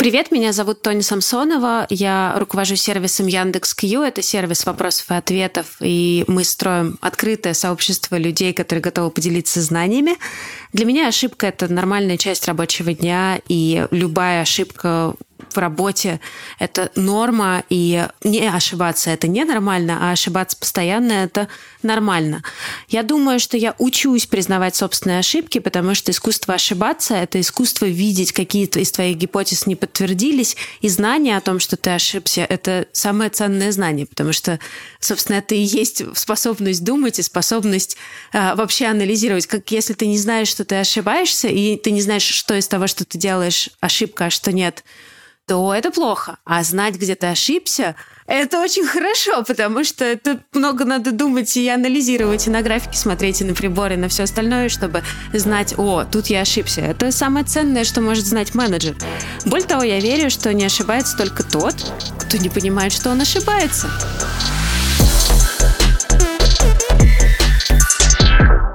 Привет, меня зовут Тоня Самсонова. Я руковожу сервисом Яндекс.Кью. Это сервис вопросов и ответов. И мы строим открытое сообщество людей, которые готовы поделиться знаниями. Для меня ошибка – это нормальная часть рабочего дня, и любая ошибка в работе это норма, и не ошибаться это ненормально, а ошибаться постоянно это нормально. Я думаю, что я учусь признавать собственные ошибки, потому что искусство ошибаться – это искусство видеть, какие из твоих гипотез не подтвердились, и знание о том, что ты ошибся – это самое ценное знание, потому что, собственно, это и есть способность думать и способность э, вообще анализировать. Как если ты не знаешь, что ты ошибаешься, и ты не знаешь, что из того, что ты делаешь, ошибка, а что нет – то это плохо. А знать, где ты ошибся, это очень хорошо, потому что это много надо думать и анализировать, и на графике смотреть, и на приборы, и на все остальное, чтобы знать, о, тут я ошибся. Это самое ценное, что может знать менеджер. Более того, я верю, что не ошибается только тот, кто не понимает, что он ошибается.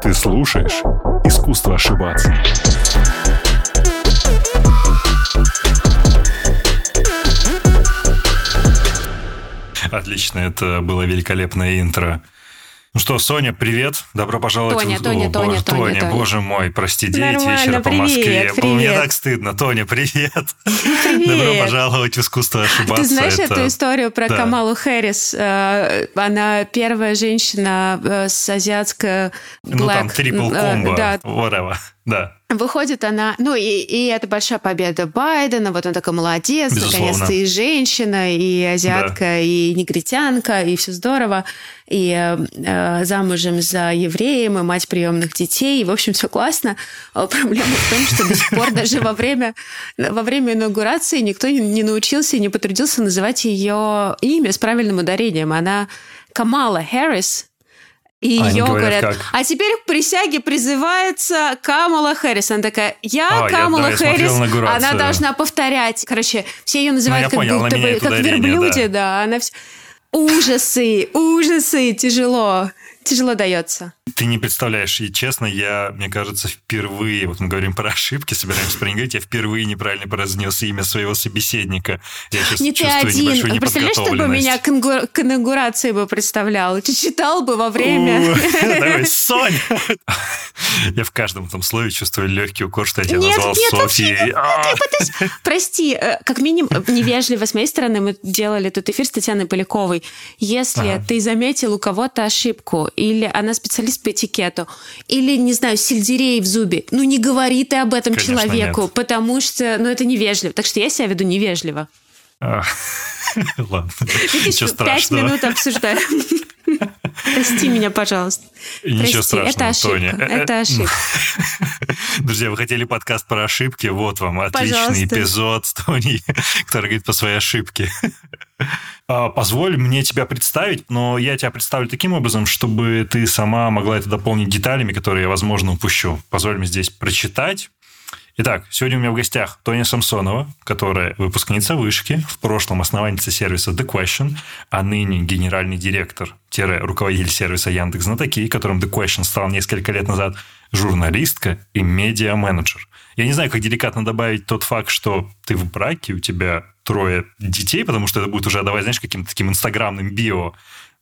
Ты слушаешь «Искусство ошибаться». Отлично, это было великолепное интро. Ну что, Соня, привет. Добро пожаловать Тоня, в... Тоня, О, Тоня, боже, Тоня, Тоня, Тоня. боже мой, прости, 9 Нормально, вечера по привет, Москве. привет. Мне так стыдно. Тоня, привет. Привет. Добро пожаловать в искусство ошибаться. Ты знаешь Это- эту историю про Да. Камалу Хэрис? Э, Она первая женщина э, с азиатско Ну там black, трипл э, комбо, Да, whatever. Да. Выходит она, ну и, и это большая победа Байдена, вот он такой молодец, наконец-то и женщина, и азиатка, и негритянка, и все здорово, и э, замужем за евреем, и мать приемных детей, и, в общем, все классно. А Проблема в том, что до сих пор даже во время, во время инаугурации никто не- не научился и не потрудился называть ее имя с правильным ударением. Она Камала Харрис, и А ее говорят говорят, как? а теперь к присяге призывается Камала Хэрис. Она такая, я А, я- Камала да, я смотрел Хэрис. инаугурацию. Она должна повторять. Короче, все ее называют Ну, я как понял, будто бы как верблюде, да. Она вс- Ужасы, ужасы, тяжело. Тяжело дается. Ты не представляешь, и честно, я, мне кажется, впервые, вот мы говорим про ошибки, собираемся проиграть, я впервые неправильно произнес имя своего собеседника. Я сейчас Не ты чувствую один. небольшую Представляешь, чтобы неподготовленность. меня к, ингу- к инаугурации бы представлял? Ты читал бы во время. Такой, Соня! Я в каждом этом слове чувствую легкий укор, что я тебя назвал Софией. А, Прости, э, как минимум, невежливо с моей стороны, мы делали тут эфир с Татьяной Поляковой. Если ты заметил у кого-то ошибку, или она специалист по этикету, или, не знаю, сельдерей в зубе, ну не говори ты об этом Конечно, человеку, нет. потому что, ну это невежливо. Так что я себя веду невежливо. а. Ладно, ничего пять страшного. минут обсуждаем. Прости меня, пожалуйста. Ничего Прости, это страшного, ошибка. Тоня. Э, Это ошибка. Друзья, вы хотели подкаст про ошибки? Вот вам отличный Пожалуйста. эпизод с Тоней, который говорит по своей ошибке. А, Позволь мне тебя представить, но я тебя представлю таким образом, чтобы ты сама могла это дополнить деталями, которые я, возможно, упущу. Позволь мне здесь прочитать. Итак, сегодня у меня в гостях Тоня Самсонова, которая выпускница вышки, в прошлом основательница сервиса The Question, а ныне генеральный директор, руководитель сервиса Яндекс Знатоки, которым The Question стал несколько лет назад, журналистка и медиа-менеджер. Я не знаю, как деликатно добавить тот факт, что ты в браке, у тебя трое детей, потому что это будет уже отдавать, знаешь, каким-то таким инстаграмным био.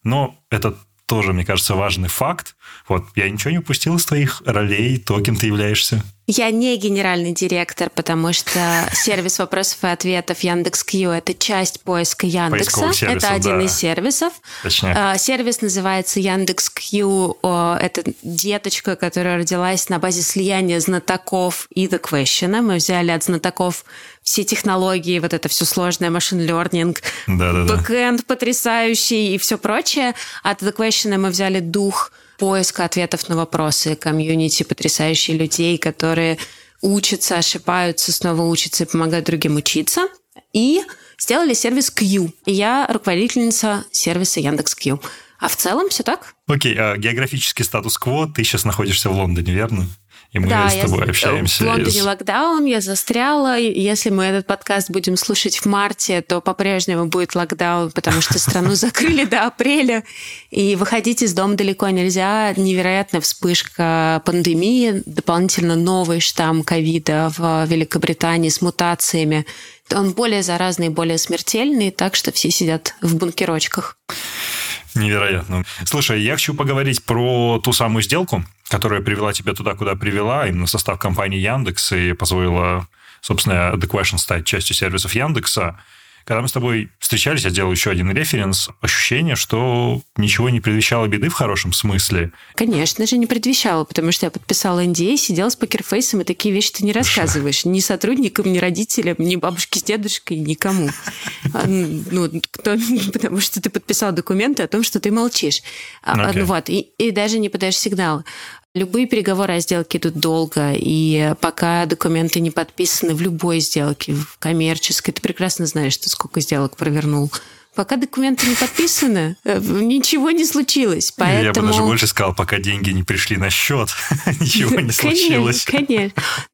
Но это тоже, мне кажется, важный факт. Вот, я ничего не упустил из твоих ролей, то, кем ты являешься. Я не генеральный директор, потому что сервис вопросов и ответов Яндекс.Кью – это часть поиска Яндекса. Сервисов, это один да. из сервисов. Точнее. А, Сервис называется Яндекс.Кью. Это деточка, которая родилась на базе слияния знатоков и The Question. Мы взяли от знатоков все технологии, вот это все сложное, машин learning, Да-да-да. бэкэнд потрясающий и все прочее. От The Question мы взяли дух поиска ответов на вопросы, комьюнити потрясающие людей, которые учатся, ошибаются, снова учатся и помогают другим учиться. И сделали сервис Кью. И я руководительница сервиса Яндекс.Кью. А в целом все так? Окей, а географический статус-кво, ты сейчас находишься в Лондоне, верно? И мы да, с тобой я, общаемся. В Лондоне из... локдаун, я застряла. Если мы этот подкаст будем слушать в марте, то по-прежнему будет локдаун, потому что страну закрыли до апреля, и выходить из дома далеко нельзя. Невероятная вспышка пандемии, дополнительно новый штамм ковида в Великобритании с мутациями. Он более заразный, более смертельный, так что все сидят в бункерочках. Невероятно. Слушай, я хочу поговорить про ту самую сделку, которая привела тебя туда, куда привела, именно состав компании Яндекс и позволила, собственно, The Question стать частью сервисов Яндекса. Когда мы с тобой встречались, я делал еще один референс. Ощущение, что ничего не предвещало беды в хорошем смысле. Конечно же, не предвещало, потому что я подписала NDA, сидела с покерфейсом, и такие вещи ты не рассказываешь. Ни сотрудникам, ни родителям, ни бабушке с дедушкой, никому. А, ну, кто, потому что ты подписал документы о том, что ты молчишь. Okay. А, вот, и, и даже не подаешь сигнал. Любые переговоры о сделке идут долго, и пока документы не подписаны в любой сделке, в коммерческой, ты прекрасно знаешь, что сколько сделок провернул. Пока документы не подписаны, э, ничего не случилось. Поэтому... Я бы даже больше сказал, пока деньги не пришли на счет, ничего не случилось. Конечно,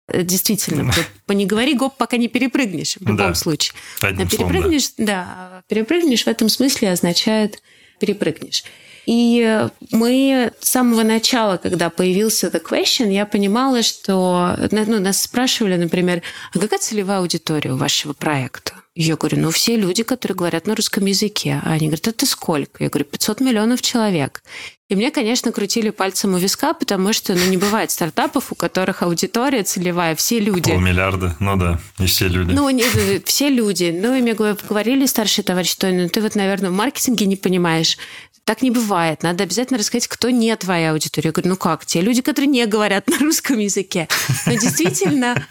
э, Действительно, не говори гоп, пока не перепрыгнешь в любом случае. перепрыгнешь, да, перепрыгнешь в этом смысле означает перепрыгнешь. И мы с самого начала, когда появился The Question, я понимала, что ну, нас спрашивали, например, а какая целевая аудитория у вашего проекта? Я говорю, ну, все люди, которые говорят на русском языке. А они говорят, это сколько? Я говорю, 500 миллионов человек. И мне, конечно, крутили пальцем у виска, потому что ну, не бывает стартапов, у которых аудитория целевая, все люди. Полмиллиарда, ну да, не все люди. Ну, не, все люди. Ну, и мне говорили старшие товарищи, что ну, ты вот, наверное, в маркетинге не понимаешь. Так не бывает. Надо обязательно рассказать, кто не твоя аудитория. Я говорю, ну как? Те люди, которые не говорят на русском языке. Но действительно,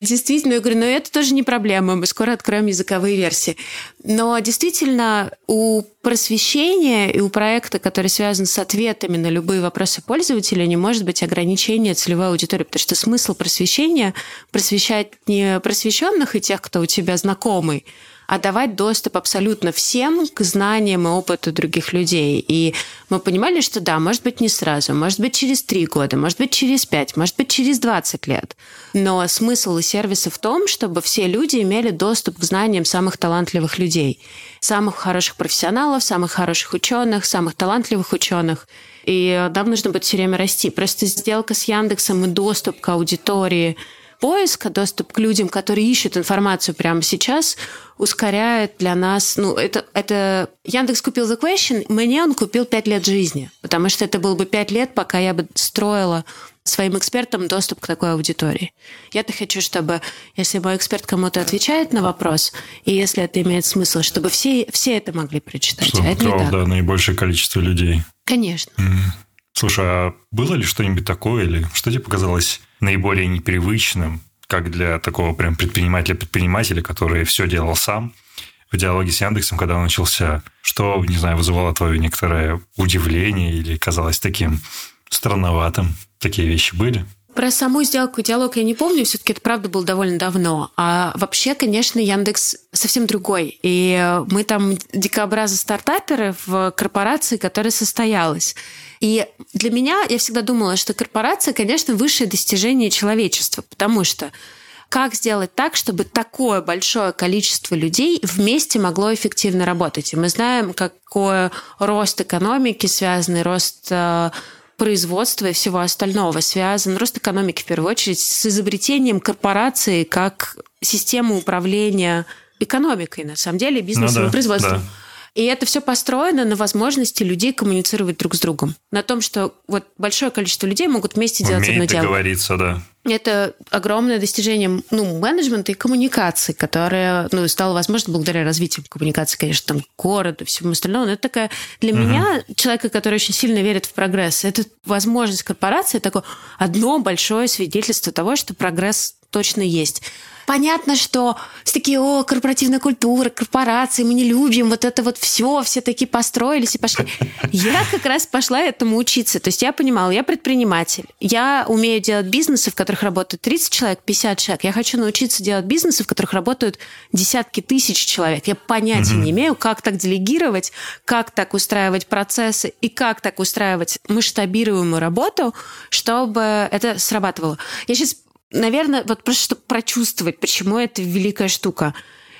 Действительно, я говорю, но это тоже не проблема, мы скоро откроем языковые версии. Но действительно, у просвещения и у проекта, который связан с ответами на любые вопросы пользователя, не может быть ограничения целевой аудитории, потому что смысл просвещения – просвещать не просвещенных и тех, кто у тебя знакомый, а давать доступ абсолютно всем к знаниям и опыту других людей. И мы понимали, что да, может быть, не сразу, может быть, через три года, может быть, через пять, может быть, через 20 лет. Но смысл сервиса в том, чтобы все люди имели доступ к знаниям самых талантливых людей, самых хороших профессионалов, самых хороших ученых, самых талантливых ученых. И нам нужно будет все время расти. Просто сделка с Яндексом и доступ к аудитории – поиска, доступ к людям, которые ищут информацию прямо сейчас, ускоряет для нас, ну, это, это Яндекс купил The Question, мне он купил пять лет жизни, потому что это было бы пять лет, пока я бы строила своим экспертам доступ к такой аудитории. Я-то хочу, чтобы, если мой эксперт кому-то отвечает на вопрос, и если это имеет смысл, чтобы все, все это могли прочитать. Чтобы а да, наибольшее количество людей. Конечно. Mm. Слушай, а было ли что-нибудь такое, или что тебе показалось наиболее непривычным, как для такого прям предпринимателя-предпринимателя, который все делал сам, в диалоге с Яндексом, когда он начался, что, не знаю, вызывало твое некоторое удивление или казалось таким странноватым? Такие вещи были? Про саму сделку диалог я не помню, все-таки это правда было довольно давно. А вообще, конечно, Яндекс совсем другой. И мы там дикообразы стартаперы в корпорации, которая состоялась. И для меня, я всегда думала, что корпорация, конечно, высшее достижение человечества, потому что как сделать так, чтобы такое большое количество людей вместе могло эффективно работать. И мы знаем, какой рост экономики, связанный рост э, производства и всего остального связан, рост экономики в первую очередь, с изобретением корпорации как системы управления экономикой, на самом деле, бизнесом ну да, и производством. Да. И это все построено на возможности людей коммуницировать друг с другом. На том, что вот большое количество людей могут вместе делать Умеет одно дело. договориться, да. Это огромное достижение ну, менеджмента и коммуникации, которое ну, стало возможно благодаря развитию коммуникации, конечно, там, города всему остальному. Но это такая для угу. меня, человека, который очень сильно верит в прогресс, это возможность корпорации, такое одно большое свидетельство того, что прогресс точно есть. Понятно, что все такие, о, корпоративная культура, корпорации, мы не любим, вот это вот все, все такие построились и пошли. Я как раз пошла этому учиться. То есть я понимала, я предприниматель, я умею делать бизнесы, в которых работают 30 человек, 50 человек. Я хочу научиться делать бизнесы, в которых работают десятки тысяч человек. Я понятия угу. не имею, как так делегировать, как так устраивать процессы и как так устраивать масштабируемую работу, чтобы это срабатывало. Я сейчас наверное, вот просто прочувствовать, почему это великая штука.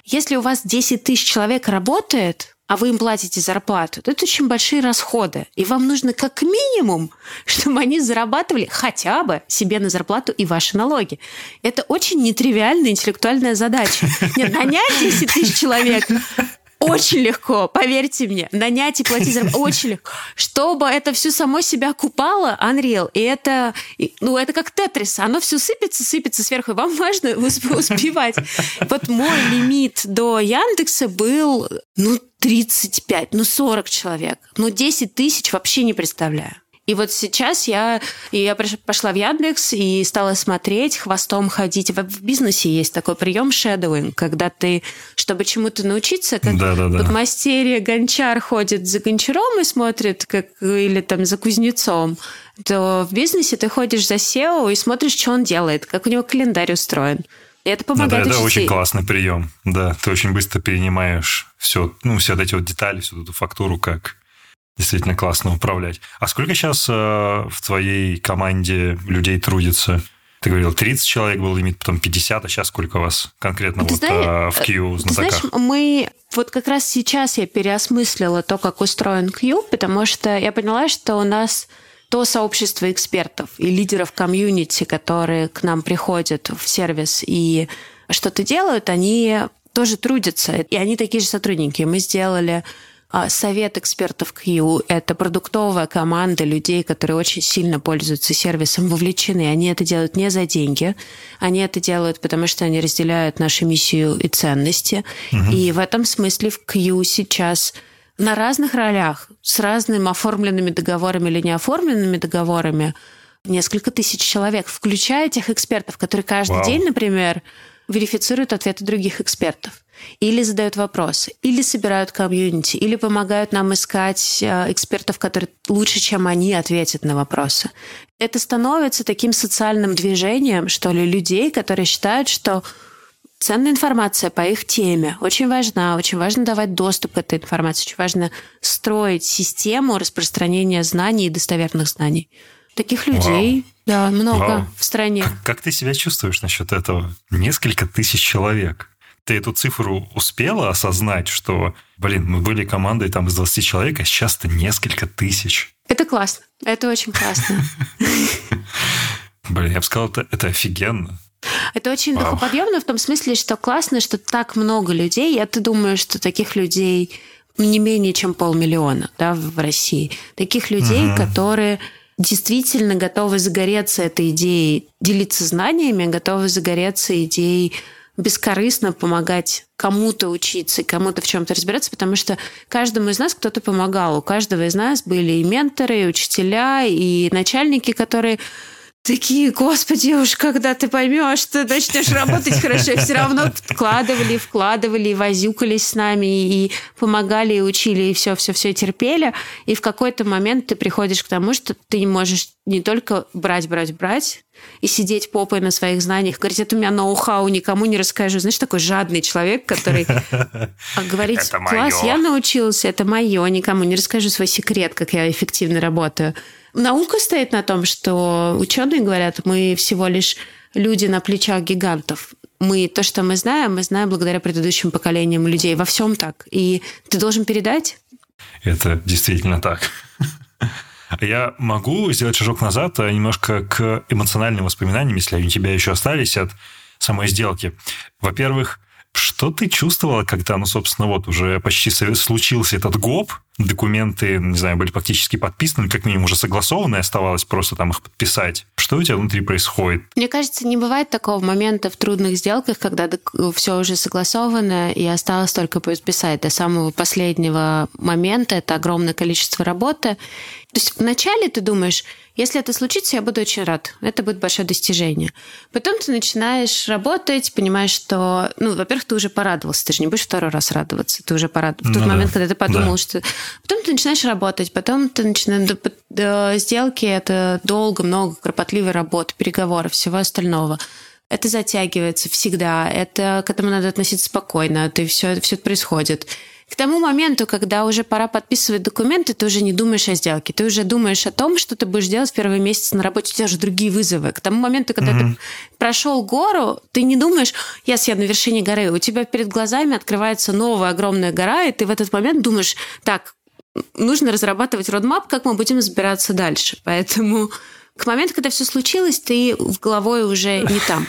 Если у вас 10 тысяч человек работает, а вы им платите зарплату, то это очень большие расходы. И вам нужно как минимум, чтобы они зарабатывали хотя бы себе на зарплату и ваши налоги. Это очень нетривиальная интеллектуальная задача. Нет, нанять 10 тысяч человек очень легко, поверьте мне. Нанять и платить зарплату очень легко. Чтобы это все само себя купало, Unreal, и это, ну, это как тетрис. Оно все сыпется, сыпется сверху, и вам важно успевать. Вот мой лимит до Яндекса был, ну, 35, ну, 40 человек. Ну, 10 тысяч вообще не представляю. И вот сейчас я, я пошла в Яндекс и стала смотреть, хвостом ходить. В бизнесе есть такой прием shadowing, когда ты, чтобы чему-то научиться, как да, да, мастерия гончар ходит за гончаром и смотрит, как, или там за кузнецом, то в бизнесе ты ходишь за SEO и смотришь, что он делает, как у него календарь устроен. И это помогает. Да, да, это очень классный прием. Да, ты очень быстро перенимаешь все, ну, все вот эти вот детали, всю эту фактуру, как действительно классно управлять. А сколько сейчас э, в твоей команде людей трудится? Ты говорил, 30 человек был лимит, потом 50, а сейчас сколько у вас конкретно ты вот знаешь, в Q знатоках? Ты знаешь, мы вот как раз сейчас я переосмыслила то, как устроен Q, потому что я поняла, что у нас то сообщество экспертов и лидеров комьюнити, которые к нам приходят в сервис и что-то делают, они тоже трудятся, и они такие же сотрудники. Мы сделали а, совет экспертов Q – это продуктовая команда людей, которые очень сильно пользуются сервисом, вовлечены. Они это делают не за деньги, они это делают, потому что они разделяют нашу миссию и ценности. Угу. И в этом смысле в Q сейчас на разных ролях, с разными оформленными договорами или неоформленными договорами, несколько тысяч человек, включая тех экспертов, которые каждый Вау. день, например, верифицируют ответы других экспертов или задают вопросы, или собирают комьюнити, или помогают нам искать э, экспертов, которые лучше, чем они, ответят на вопросы. Это становится таким социальным движением, что ли, людей, которые считают, что ценная информация по их теме очень важна, очень важно давать доступ к этой информации, очень важно строить систему распространения знаний и достоверных знаний. Таких людей, Вау. да, много Вау. в стране. Как, как ты себя чувствуешь насчет этого? Несколько тысяч человек ты эту цифру успела осознать, что, блин, мы были командой там из 20 человек, а сейчас это несколько тысяч? Это классно. Это очень классно. Блин, я бы сказал, это, это офигенно. Это очень Вау. духоподъемно в том смысле, что классно, что так много людей. Я ты думаю, что таких людей не менее чем полмиллиона да, в России. Таких людей, угу. которые действительно готовы загореться этой идеей, делиться знаниями, готовы загореться идеей бескорыстно помогать кому-то учиться кому-то в чем-то разбираться, потому что каждому из нас кто-то помогал. У каждого из нас были и менторы, и учителя, и начальники, которые такие, господи, уж когда ты поймешь, ты начнешь работать хорошо, все равно вкладывали, вкладывали, возюкались с нами и помогали, и учили, и все, все, все терпели. И в какой-то момент ты приходишь к тому, что ты не можешь не только брать, брать, брать, и сидеть попой на своих знаниях, говорить, это у меня ноу-хау, никому не расскажу. Знаешь, такой жадный человек, который говорит, класс, я научился, это мое, никому не расскажу свой секрет, как я эффективно работаю. Наука стоит на том, что ученые говорят, мы всего лишь люди на плечах гигантов. Мы то, что мы знаем, мы знаем благодаря предыдущим поколениям людей. Во всем так. И ты должен передать. Это действительно так. Я могу сделать шажок назад а немножко к эмоциональным воспоминаниям, если они у тебя еще остались от самой сделки. Во-первых, что ты чувствовала, когда, ну, собственно, вот уже почти случился этот ГОП, документы, не знаю, были фактически подписаны, как минимум уже согласованы, оставалось просто там их подписать. Что у тебя внутри происходит? Мне кажется, не бывает такого момента в трудных сделках, когда все уже согласовано и осталось только подписать. До самого последнего момента это огромное количество работы. То есть вначале ты думаешь, если это случится, я буду очень рад. Это будет большое достижение. Потом ты начинаешь работать, понимаешь, что, ну, во-первых, ты уже порадовался, ты же не будешь второй раз радоваться, ты уже порадовался. В тот ну, момент, да. когда ты подумал, да. что... Потом ты начинаешь работать, потом ты начинаешь... До сделки это долго, много кропотливой работы, переговоров, всего остального. Это затягивается всегда, это к этому надо относиться спокойно, это все, все это происходит. К тому моменту, когда уже пора подписывать документы, ты уже не думаешь о сделке. Ты уже думаешь о том, что ты будешь делать в первый месяц на работе. У тебя же другие вызовы. К тому моменту, когда mm-hmm. ты прошел гору, ты не думаешь, я съеду на вершине горы. У тебя перед глазами открывается новая огромная гора, и ты в этот момент думаешь, так, нужно разрабатывать родмап, как мы будем разбираться дальше. Поэтому к моменту, когда все случилось, ты в головой уже не там.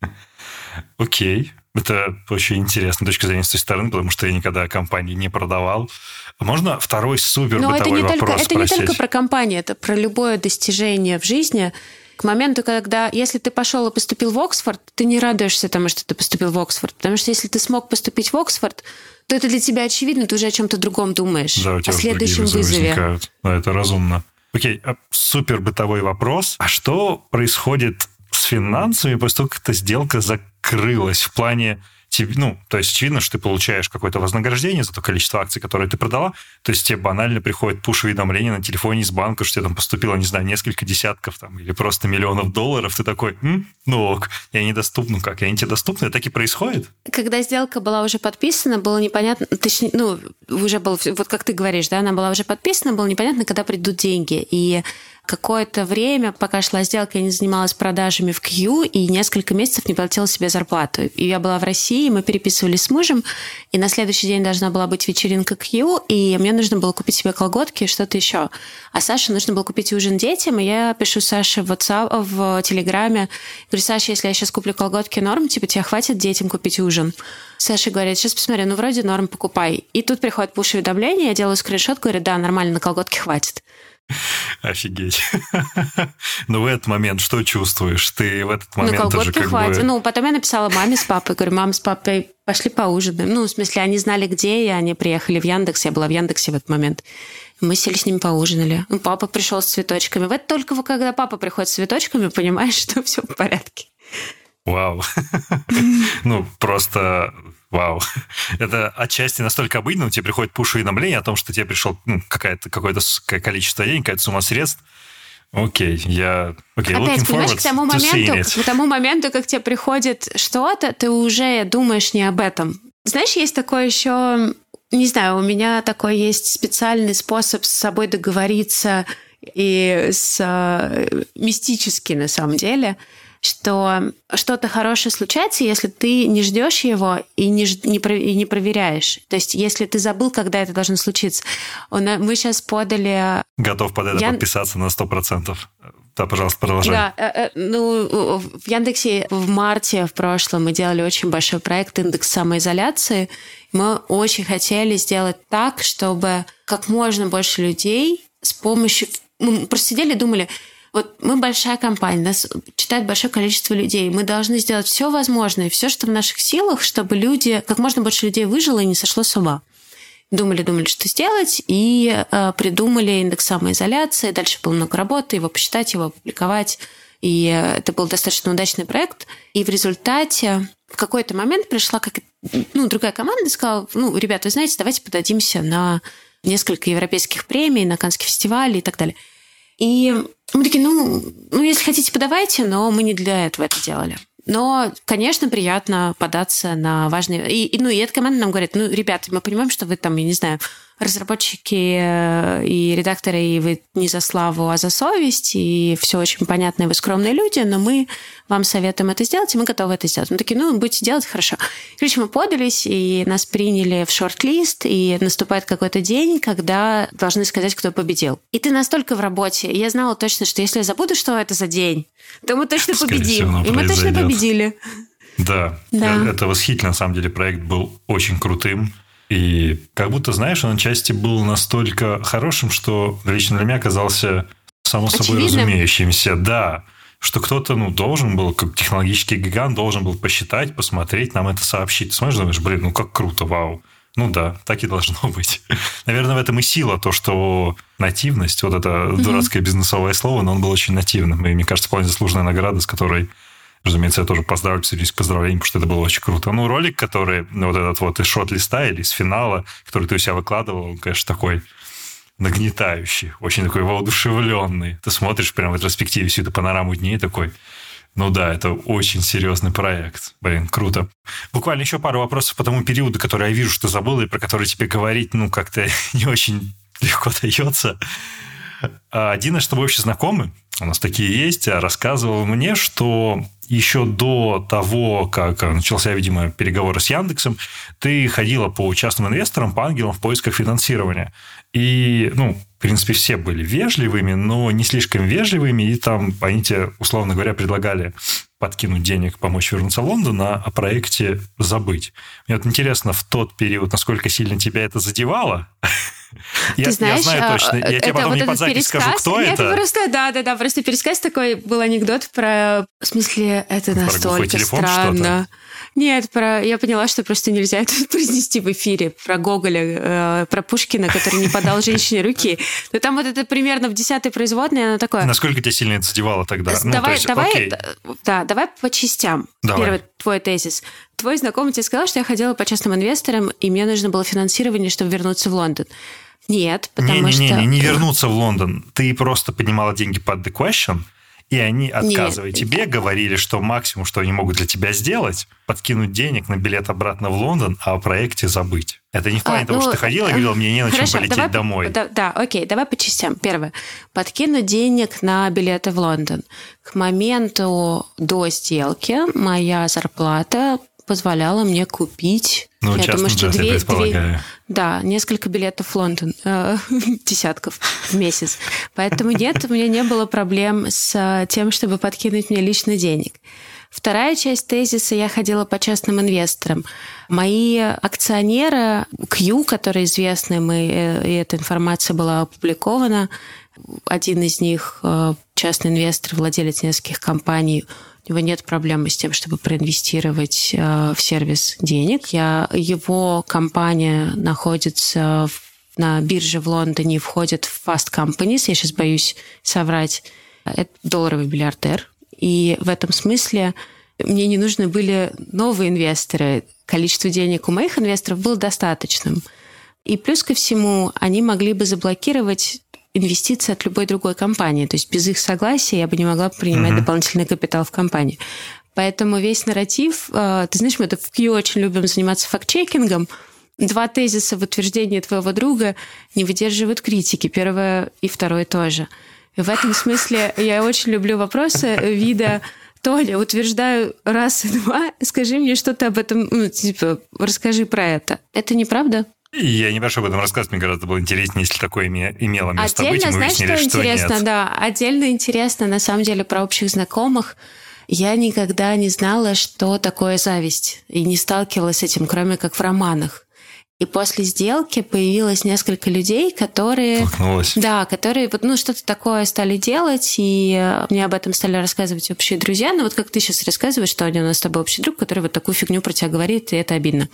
Окей. Это очень интересная точка зрения с той стороны, потому что я никогда компании не продавал. Можно второй супер Но это не только, вопрос Это спросить? не только про компанию, это про любое достижение в жизни. К моменту, когда, если ты пошел и поступил в Оксфорд, ты не радуешься тому, что ты поступил в Оксфорд. Потому что если ты смог поступить в Оксфорд, то это для тебя очевидно, ты уже о чем-то другом думаешь. Да, у тебя о следующем вызове. Возникают. Да, это разумно. Окей, а супер бытовой вопрос. А что происходит с финансами после того, как эта сделка закрылась в плане ну, то есть очевидно, что ты получаешь какое-то вознаграждение за то количество акций, которые ты продала, то есть тебе банально приходит пуш-уведомление на телефоне из банка, что тебе там поступило, не знаю, несколько десятков там или просто миллионов долларов, ты такой, М? Ну ок, я недоступен, ну как, я не тебе доступна, так и происходит? Когда сделка была уже подписана, было непонятно, точнее, ну, уже был, вот как ты говоришь, да, она была уже подписана, было непонятно, когда придут деньги, и какое-то время, пока шла сделка, я не занималась продажами в Q и несколько месяцев не платила себе зарплату. И я была в России, мы переписывались с мужем, и на следующий день должна была быть вечеринка Q, и мне нужно было купить себе колготки и что-то еще. А Саше нужно было купить ужин детям, и я пишу Саше в WhatsApp, в Телеграме, говорю, Саша, если я сейчас куплю колготки норм, типа, тебе хватит детям купить ужин? Саша говорит, сейчас посмотри, ну вроде норм, покупай. И тут приходит пуш-уведомление, я делаю скриншот, говорю, да, нормально, на колготки хватит. Офигеть. Но в этот момент что чувствуешь? Ты в этот момент ну, уже как хватит. бы... Ну, потом я написала маме с папой, говорю, мама с папой пошли поужинаем. Ну, в смысле, они знали, где я, они приехали в Яндекс, я была в Яндексе в этот момент. Мы сели с ними поужинали. Папа пришел с цветочками. В это только когда папа приходит с цветочками, понимаешь, что все в порядке. Вау. ну, просто Вау. Это отчасти настолько обыденно, тебе приходит пуш-уведомление о том, что тебе пришел ну, какое-то количество денег, какая-то сумма средств. Окей, я... Окей, Опять, понимаешь, к тому, моменту, к тому моменту, как тебе приходит что-то, ты уже думаешь не об этом. Знаешь, есть такое еще... Не знаю, у меня такой есть специальный способ с собой договориться и с э, мистически на самом деле – что что-то хорошее случается, если ты не ждешь его и не, не, и не проверяешь. То есть, если ты забыл, когда это должно случиться. Мы сейчас подали... Готов под это Я... подписаться на 100%. Да, пожалуйста, продолжай. Да, э, э, ну, в Яндексе в марте в прошлом мы делали очень большой проект «Индекс самоизоляции». Мы очень хотели сделать так, чтобы как можно больше людей с помощью... Мы просто сидели и думали, вот мы большая компания, нас читает большое количество людей. Мы должны сделать все возможное, все, что в наших силах, чтобы люди, как можно больше людей выжило и не сошло с ума. Думали, думали, что сделать, и э, придумали индекс самоизоляции. Дальше было много работы, его посчитать, его опубликовать. И это был достаточно удачный проект. И в результате в какой-то момент пришла как, ну, другая команда и сказала, ну, ребята, вы знаете, давайте подадимся на несколько европейских премий, на Каннский фестиваль и так далее. И мы такие, ну, ну, если хотите, подавайте, но мы не для этого это делали. Но, конечно, приятно податься на важные... И, и, ну, и эта команда нам говорит, ну, ребята, мы понимаем, что вы там, я не знаю, разработчики э, и редакторы, и вы не за славу, а за совесть, и все очень понятно, и вы скромные люди, но мы вам советуем это сделать, и мы готовы это сделать. Мы такие, ну, будете делать, хорошо. Короче, мы подались, и нас приняли в шорт-лист, и наступает какой-то день, когда должны сказать, кто победил. И ты настолько в работе, я знала точно, что если я забуду, что это за день, то мы точно Скорее победим. И мы точно победили. Да, да, это восхитительно, на самом деле, проект был очень крутым И как будто, знаешь, он отчасти был настолько хорошим, что лично для меня оказался само собой Очевидным. разумеющимся. Да, что кто-то, ну, должен был, как технологический гигант, должен был посчитать, посмотреть, нам это сообщить. Ты смотришь, думаешь, блин, ну как круто, вау. Ну да, так и должно быть. Наверное, в этом и сила, то, что нативность, вот это mm-hmm. дурацкое бизнесовое слово, но он был очень нативным. И мне кажется, вполне заслуженная награда, с которой Разумеется, я тоже поздравлю, присоединюсь к поздравлениям, потому что это было очень круто. Ну, ролик, который, ну, вот этот вот из шот-листа или из финала, который ты у себя выкладывал, он, конечно, такой нагнетающий, очень такой воодушевленный. Ты смотришь прямо в ретроспективе всю эту панораму дней такой, ну да, это очень серьезный проект. Блин, круто. Буквально еще пару вопросов по тому периоду, который я вижу, что забыл, и про который тебе говорить, ну, как-то не очень легко дается. А, один наш с тобой общий знакомый, у нас такие есть, рассказывал мне, что еще до того, как начался, видимо, переговоры с Яндексом, ты ходила по частным инвесторам, по ангелам в поисках финансирования. И, ну, в принципе, все были вежливыми, но не слишком вежливыми, и там они тебе, условно говоря, предлагали подкинуть денег, помочь вернуться в Лондон, а о проекте забыть. Мне вот интересно, в тот период, насколько сильно тебя это задевало? Ты я, знаешь, я знаю а, точно. Я тебе потом вот не под запись скажу, кто нет, это. Просто, да, да, да, просто пересказ такой был анекдот про... В смысле, это про настолько странно. Нет, про... я поняла, что просто нельзя это произнести в эфире. Про Гоголя, э, про Пушкина, который не подал женщине руки. Но там вот это примерно в десятой производной, она такое... Насколько тебя сильно это задевало тогда? Ну, давай, есть, давай, окей. да, давай по частям. Давай. Первый твой тезис. Твой знакомый тебе сказал, что я ходила по частным инвесторам, и мне нужно было финансирование, чтобы вернуться в Лондон. Нет, потому не, не, не, что... Не, не вернуться в Лондон. Ты просто поднимала деньги под The Question, и они, отказывая Нет. тебе, говорили, что максимум, что они могут для тебя сделать, подкинуть денег на билет обратно в Лондон, а о проекте забыть. Это не в плане а, того, ну, что ты ходила и говорила, мне не на чем полететь давай, домой. Да, да, окей, давай по частям. Первое. Подкинуть денег на билеты в Лондон. К моменту до сделки моя зарплата позволяла мне купить. Ну, я думаю, что две, две, да, несколько билетов в Лондон, э, десятков в месяц. Поэтому нет, у меня не было проблем с тем, чтобы подкинуть мне лично денег. Вторая часть тезиса я ходила по частным инвесторам. Мои акционеры, Q, которые известны, мы, э, и эта информация была опубликована, один из них э, частный инвестор, владелец нескольких компаний, у него нет проблемы с тем, чтобы проинвестировать э, в сервис денег. Я, его компания находится в, на бирже в Лондоне, входит в Fast Companies. Я сейчас боюсь соврать. Это долларовый миллиардер. И в этом смысле мне не нужны были новые инвесторы. Количество денег у моих инвесторов было достаточным. И плюс ко всему, они могли бы заблокировать инвестиции от любой другой компании. То есть без их согласия я бы не могла принимать mm-hmm. дополнительный капитал в компании. Поэтому весь нарратив, э, ты знаешь, мы это в Q очень любим заниматься факт-чекингом. Два тезиса в утверждении твоего друга не выдерживают критики. Первое и второе тоже. И в этом смысле я очень люблю вопросы вида Толя, утверждаю раз и два, скажи мне что-то об этом, ну, типа, расскажи про это. Это неправда? Я не прошу об этом рассказывать, мне гораздо было интереснее, если такое имело место Отдельно, быть, и мы знаешь, выяснили, что, что интересно, нет. да, отдельно интересно, на самом деле, про общих знакомых. Я никогда не знала, что такое зависть, и не сталкивалась с этим, кроме как в романах. И после сделки появилось несколько людей, которые... Толкнулась. Да, которые вот, ну, что-то такое стали делать, и мне об этом стали рассказывать общие друзья. Ну, вот как ты сейчас рассказываешь, что у нас с тобой общий друг, который вот такую фигню про тебя говорит, и это обидно.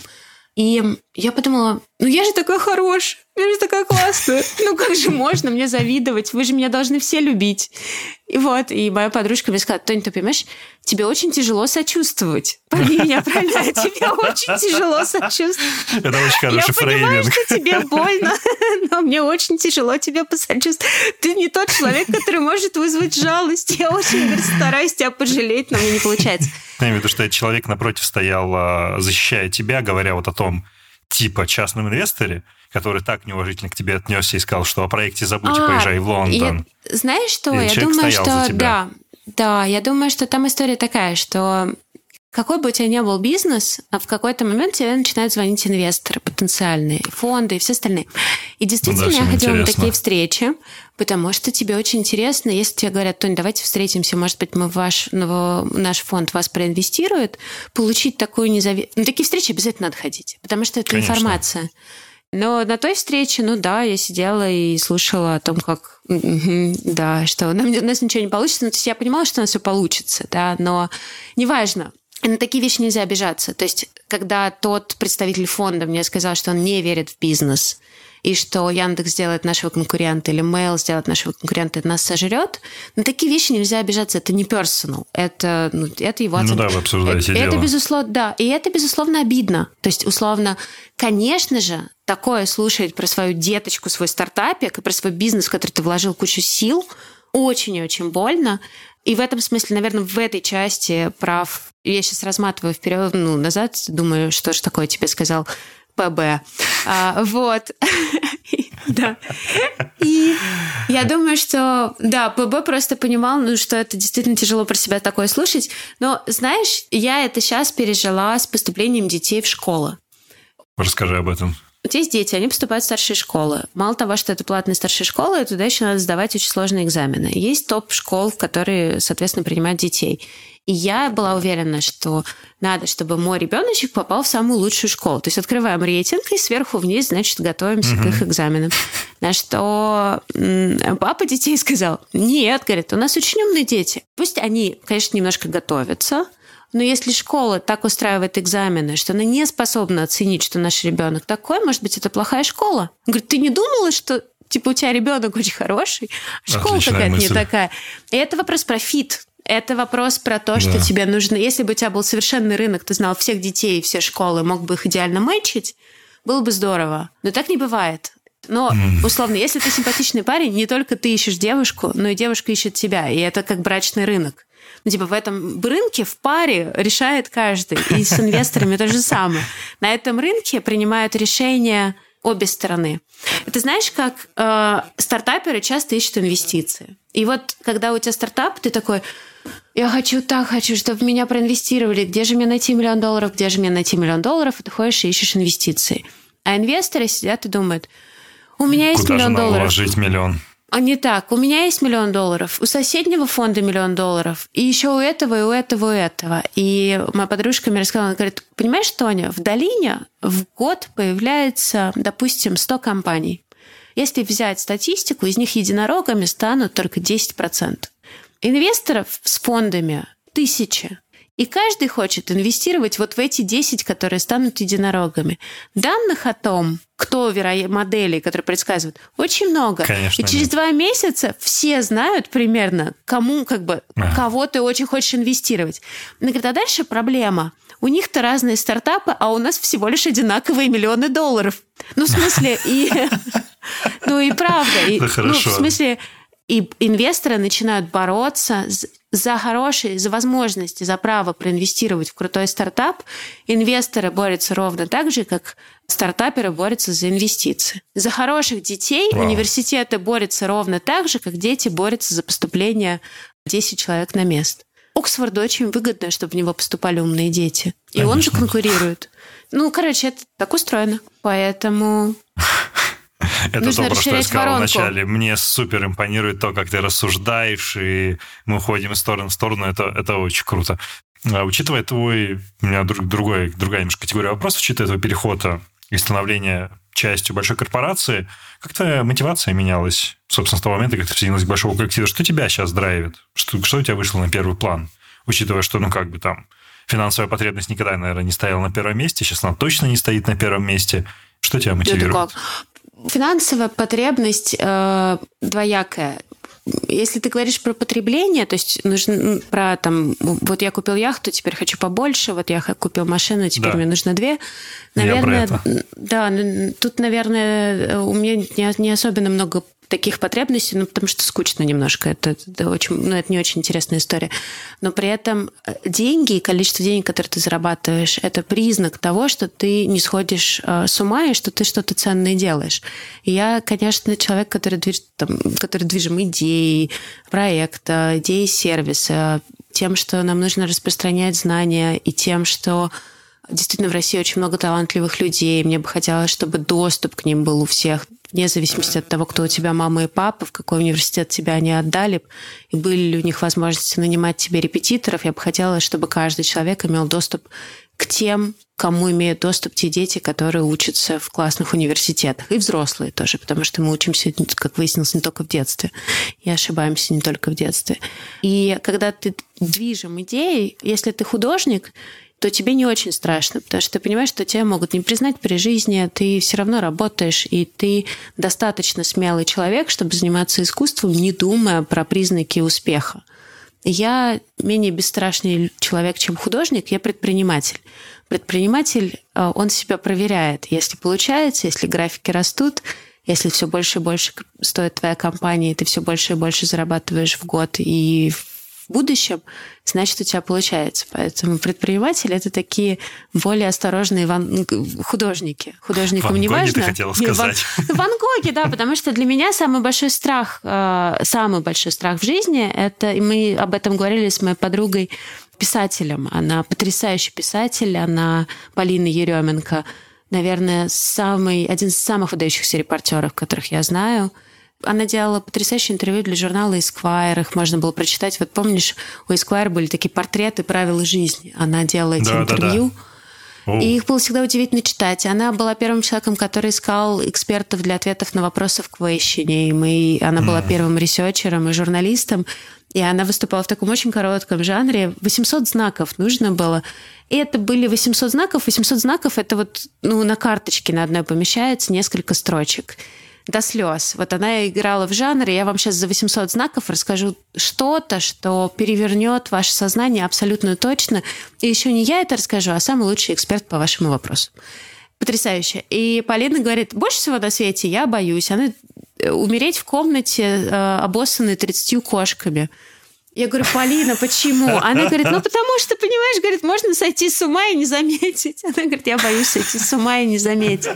И я подумала, ну я же такая хорошая, я же такая классная. Ну как же можно мне завидовать? Вы же меня должны все любить. И вот, и моя подружка мне сказала, Тоня, ты понимаешь, тебе очень тяжело сочувствовать. Пойми меня правильно, тебе очень тяжело сочувствовать. Это очень хороший Я фрейминг. понимаю, что тебе больно, но мне очень тяжело тебе посочувствовать. Ты не тот человек, который может вызвать жалость. Я очень говорит, стараюсь тебя пожалеть, но мне не получается. Я имею в виду, что этот человек напротив стоял, а, защищая тебя, говоря вот о том, типа частном инвесторе, который так неуважительно к тебе отнесся и сказал, что о проекте забудь а, поезжай в Лондон. Я, знаешь что, и я думаю, что да, да, я думаю, что там история такая, что какой бы у тебя ни был бизнес, а в какой-то момент тебе начинают звонить инвесторы, потенциальные фонды и все остальные. И действительно, да, я ходила интересно. на такие встречи, потому что тебе очень интересно, если тебе говорят, Тони, давайте встретимся, может быть, мы ваш, наш фонд вас проинвестирует, получить такую независимость... На такие встречи обязательно надо ходить, потому что это Конечно. информация. Но на той встрече, ну да, я сидела и слушала о том, как, да, что у нас ничего не получится. Ну, то есть я понимала, что у нас все получится, да, но неважно. На такие вещи нельзя обижаться. То есть, когда тот представитель фонда мне сказал, что он не верит в бизнес, и что Яндекс сделает нашего конкурента или Mail сделает нашего конкурента и нас сожрет, на такие вещи нельзя обижаться. Это не personal. Это, ну, это его оценка. Ну да, вы обсуждаете это, дело. Это безусловно, да. И это, безусловно, обидно. То есть, условно, конечно же, такое слушать про свою деточку, свой стартапик и про свой бизнес, в который ты вложил кучу сил, очень и очень больно. И в этом смысле, наверное, в этой части прав... Я сейчас разматываю вперед, ну, назад, думаю, что же такое тебе сказал ПБ. А, вот. Да. И я думаю, что, да, ПБ просто понимал, ну, что это действительно тяжело про себя такое слушать. Но, знаешь, я это сейчас пережила с поступлением детей в школу. Расскажи об этом. У тебя есть дети, они поступают в старшие школы. Мало того, что это платные старшие школы, туда еще надо сдавать очень сложные экзамены. Есть топ школ, в которые, соответственно, принимают детей. И я была уверена, что надо, чтобы мой ребеночек попал в самую лучшую школу. То есть открываем рейтинг и сверху вниз, значит, готовимся угу. к их экзаменам. На что папа детей сказал, нет, говорит, у нас очень умные дети. Пусть они, конечно, немножко готовятся, но если школа так устраивает экзамены, что она не способна оценить, что наш ребенок такой, может быть, это плохая школа. Он говорит, ты не думала, что типа у тебя ребенок очень хороший, школа какая-то не такая. И это вопрос про фит. Это вопрос про то, что да. тебе нужно... Если бы у тебя был совершенный рынок, ты знал всех детей, все школы, мог бы их идеально мэчить, было бы здорово. Но так не бывает. Но, условно, если ты симпатичный парень, не только ты ищешь девушку, но и девушка ищет тебя. И это как брачный рынок. Ну, типа в этом рынке в паре решает каждый. И с инвесторами то же самое. На этом рынке принимают решения обе стороны. Это знаешь, как э, стартаперы часто ищут инвестиции. И вот когда у тебя стартап, ты такой, я хочу так, хочу, чтобы в меня проинвестировали. Где же мне найти миллион долларов? Где же мне найти миллион долларов? И ты ходишь и ищешь инвестиции. А инвесторы сидят и думают, у меня есть Куда миллион же долларов. вложить миллион? А не так. У меня есть миллион долларов, у соседнего фонда миллион долларов, и еще у этого, и у этого, и у этого. И моя подружка мне рассказала, она говорит, понимаешь, Тоня, в долине в год появляется, допустим, 100 компаний. Если взять статистику, из них единорогами станут только 10%. Инвесторов с фондами тысячи. И каждый хочет инвестировать вот в эти 10, которые станут единорогами. Данных о том, кто веро... модели, которые предсказывают, очень много. Конечно, и через нет. два месяца все знают примерно, кому, как бы, ага. кого ты очень хочешь инвестировать. Но говорит, а дальше проблема. У них-то разные стартапы, а у нас всего лишь одинаковые миллионы долларов. Ну, в смысле, и... Ну, и правда. Ну, в смысле, и инвесторы начинают бороться за хорошие, за возможности, за право проинвестировать в крутой стартап. Инвесторы борются ровно так же, как стартаперы борются за инвестиции. За хороших детей Вау. университеты борются ровно так же, как дети борются за поступление 10 человек на место. Оксфорду очень выгодно, чтобы в него поступали умные дети. И Конечно. он же конкурирует. Ну, короче, это так устроено. Поэтому это Нужно то, про что я сказал воронку. вначале. Мне супер импонирует то, как ты рассуждаешь, и мы уходим из стороны в сторону. Это, это очень круто. А, учитывая твой... У меня друг, другой, другая немножко категория вопросов, учитывая твой переход и становление частью большой корпорации, как твоя мотивация менялась, собственно, с того момента, как ты присоединилась к большому коллективу? Что тебя сейчас драйвит? Что, что у тебя вышло на первый план? Учитывая, что, ну, как бы там, финансовая потребность никогда, наверное, не стояла на первом месте, сейчас она точно не стоит на первом месте. Что тебя мотивирует? Финансовая потребность э, двоякая. Если ты говоришь про потребление, то есть нужно про там, вот я купил яхту, теперь хочу побольше, вот я купил машину, теперь да. мне нужно две. Наверное, да, тут, наверное, у меня не, не особенно много таких потребностей, ну, потому что скучно немножко. Это, это, очень, ну, это не очень интересная история. Но при этом э, деньги и количество денег, которые ты зарабатываешь, это признак того, что ты не сходишь э, с ума и что ты что-то ценное делаешь. И я, конечно, человек, который, движ, там, который движим идеей проекта, идеей сервиса, тем, что нам нужно распространять знания, и тем, что Действительно, в России очень много талантливых людей. Мне бы хотелось, чтобы доступ к ним был у всех, вне зависимости от того, кто у тебя мама и папа, в какой университет тебя они отдали, и были ли у них возможности нанимать тебе репетиторов. Я бы хотела, чтобы каждый человек имел доступ к тем, кому имеют доступ те дети, которые учатся в классных университетах. И взрослые тоже, потому что мы учимся, как выяснилось, не только в детстве. И ошибаемся не только в детстве. И когда ты движем идеей, если ты художник, то тебе не очень страшно, потому что ты понимаешь, что тебя могут не признать при жизни, ты все равно работаешь, и ты достаточно смелый человек, чтобы заниматься искусством, не думая про признаки успеха. Я менее бесстрашный человек, чем художник, я предприниматель. Предприниматель, э, он себя проверяет. Если получается, если графики растут, если все больше и больше стоит твоя компания, и ты все больше и больше зарабатываешь в год и будущем, значит, у тебя получается. Поэтому предприниматели – это такие более осторожные ван... художники. Художникам Ван не Гоги важно. ты хотела сказать. Ван... Ван Гоги, да, потому что для меня самый большой страх, э, самый большой страх в жизни – это, и мы об этом говорили с моей подругой, писателем. Она потрясающий писатель, она Полина Еременко, наверное, самый, один из самых выдающихся репортеров, которых я знаю – она делала потрясающее интервью для журнала Esquire, их можно было прочитать. Вот помнишь, у Esquire были такие портреты правила жизни. Она делала эти Да, да, интервью. О, И их было всегда удивительно читать. Она была первым человеком, который искал экспертов для ответов на вопросы в Question е. И она была первым researcher ом и журналистом. И она выступала в таком очень коротком жанре. 800 знаков нужно было. И это были 800 знаков. 800 знаков – это вот ну, на карточке на одной помещается несколько строчек до слез. Вот она играла в жанре. Я вам сейчас за 800 знаков расскажу что-то, что перевернет ваше сознание абсолютно точно. И еще не я это расскажу, а самый лучший эксперт по вашему вопросу. Потрясающе. И Полина говорит, больше всего на свете я боюсь. Она э, умереть в комнате, э, обоссанной 30 кошками. Я говорю, Полина, почему? Она говорит, ну потому что, понимаешь, говорит, можно сойти с ума и не заметить. Она говорит, я боюсь сойти с ума и не заметить.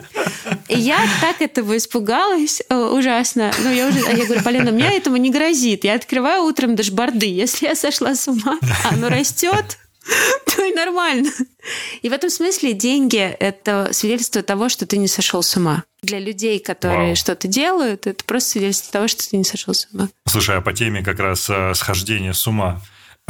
И я так этого испугалась э, ужасно. Ну, я уже, я говорю, Полина, мне этому не грозит. Я открываю утром дашборды. Если я сошла с ума, оно растет, то и нормально. И в этом смысле деньги – это свидетельство того, что ты не сошел с ума. Для людей, которые Вау. что-то делают, это просто свидетельство того, что ты не сошел с ума. Слушай, а по теме как раз э, схождения с ума,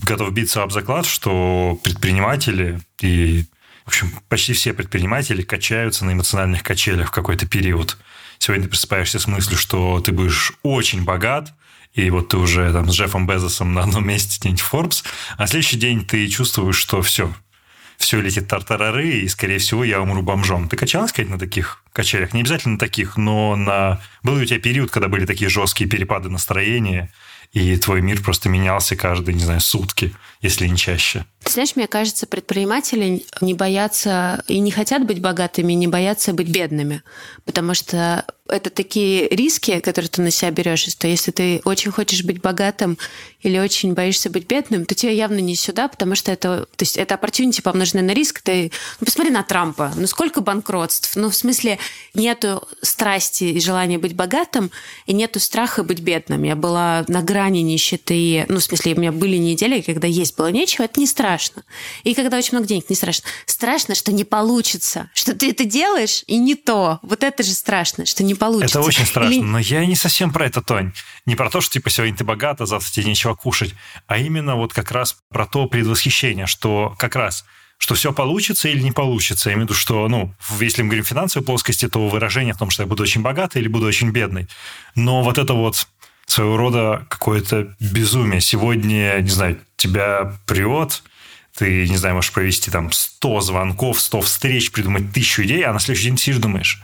готов биться об заклад, что предприниматели и, в общем, почти все предприниматели качаются на эмоциональных качелях в какой-то период. Сегодня ты просыпаешься с мыслью, что ты будешь очень богат, и вот ты уже там с Джеффом Безосом на одном месте в Forbes, а следующий день ты чувствуешь, что все, все летит тартарары, и, скорее всего, я умру бомжом. Ты качалась, сказать, на таких качелях? Не обязательно на таких, но на... Был ли у тебя период, когда были такие жесткие перепады настроения, и твой мир просто менялся каждые, не знаю, сутки, если не чаще? Ты знаешь, мне кажется, предприниматели не боятся и не хотят быть богатыми, не боятся быть бедными, потому что это такие риски, которые ты на себя берешь, что если ты очень хочешь быть богатым или очень боишься быть бедным, то тебе явно не сюда, потому что это, то есть это opportunity помноженное на риск. Ты, ну, посмотри на Трампа, ну сколько банкротств, ну в смысле нету страсти и желания быть богатым, и нету страха быть бедным. Я была на грани нищеты, ну в смысле у меня были недели, когда есть было нечего, это не страшно. И когда очень много денег, не страшно. Страшно, что не получится, что ты это делаешь и не то. Вот это же страшно, что не получится. Это очень страшно, Или- но я не совсем про это, Тонь. Не про то, что типа сегодня ты богат, а завтра тебе нечего кушать, а именно вот как раз про то предвосхищение, что как раз что все получится или не получится. Я имею в виду, что, ну, если мы говорим финансовой плоскости, то выражение в том, что я буду очень богатый или буду очень бедный. Но вот это вот своего рода какое-то безумие. Сегодня, не знаю, тебя прет, ты, не знаю, можешь провести там 100 звонков, 100 встреч, придумать тысячу идей, а на следующий день ты сидишь думаешь,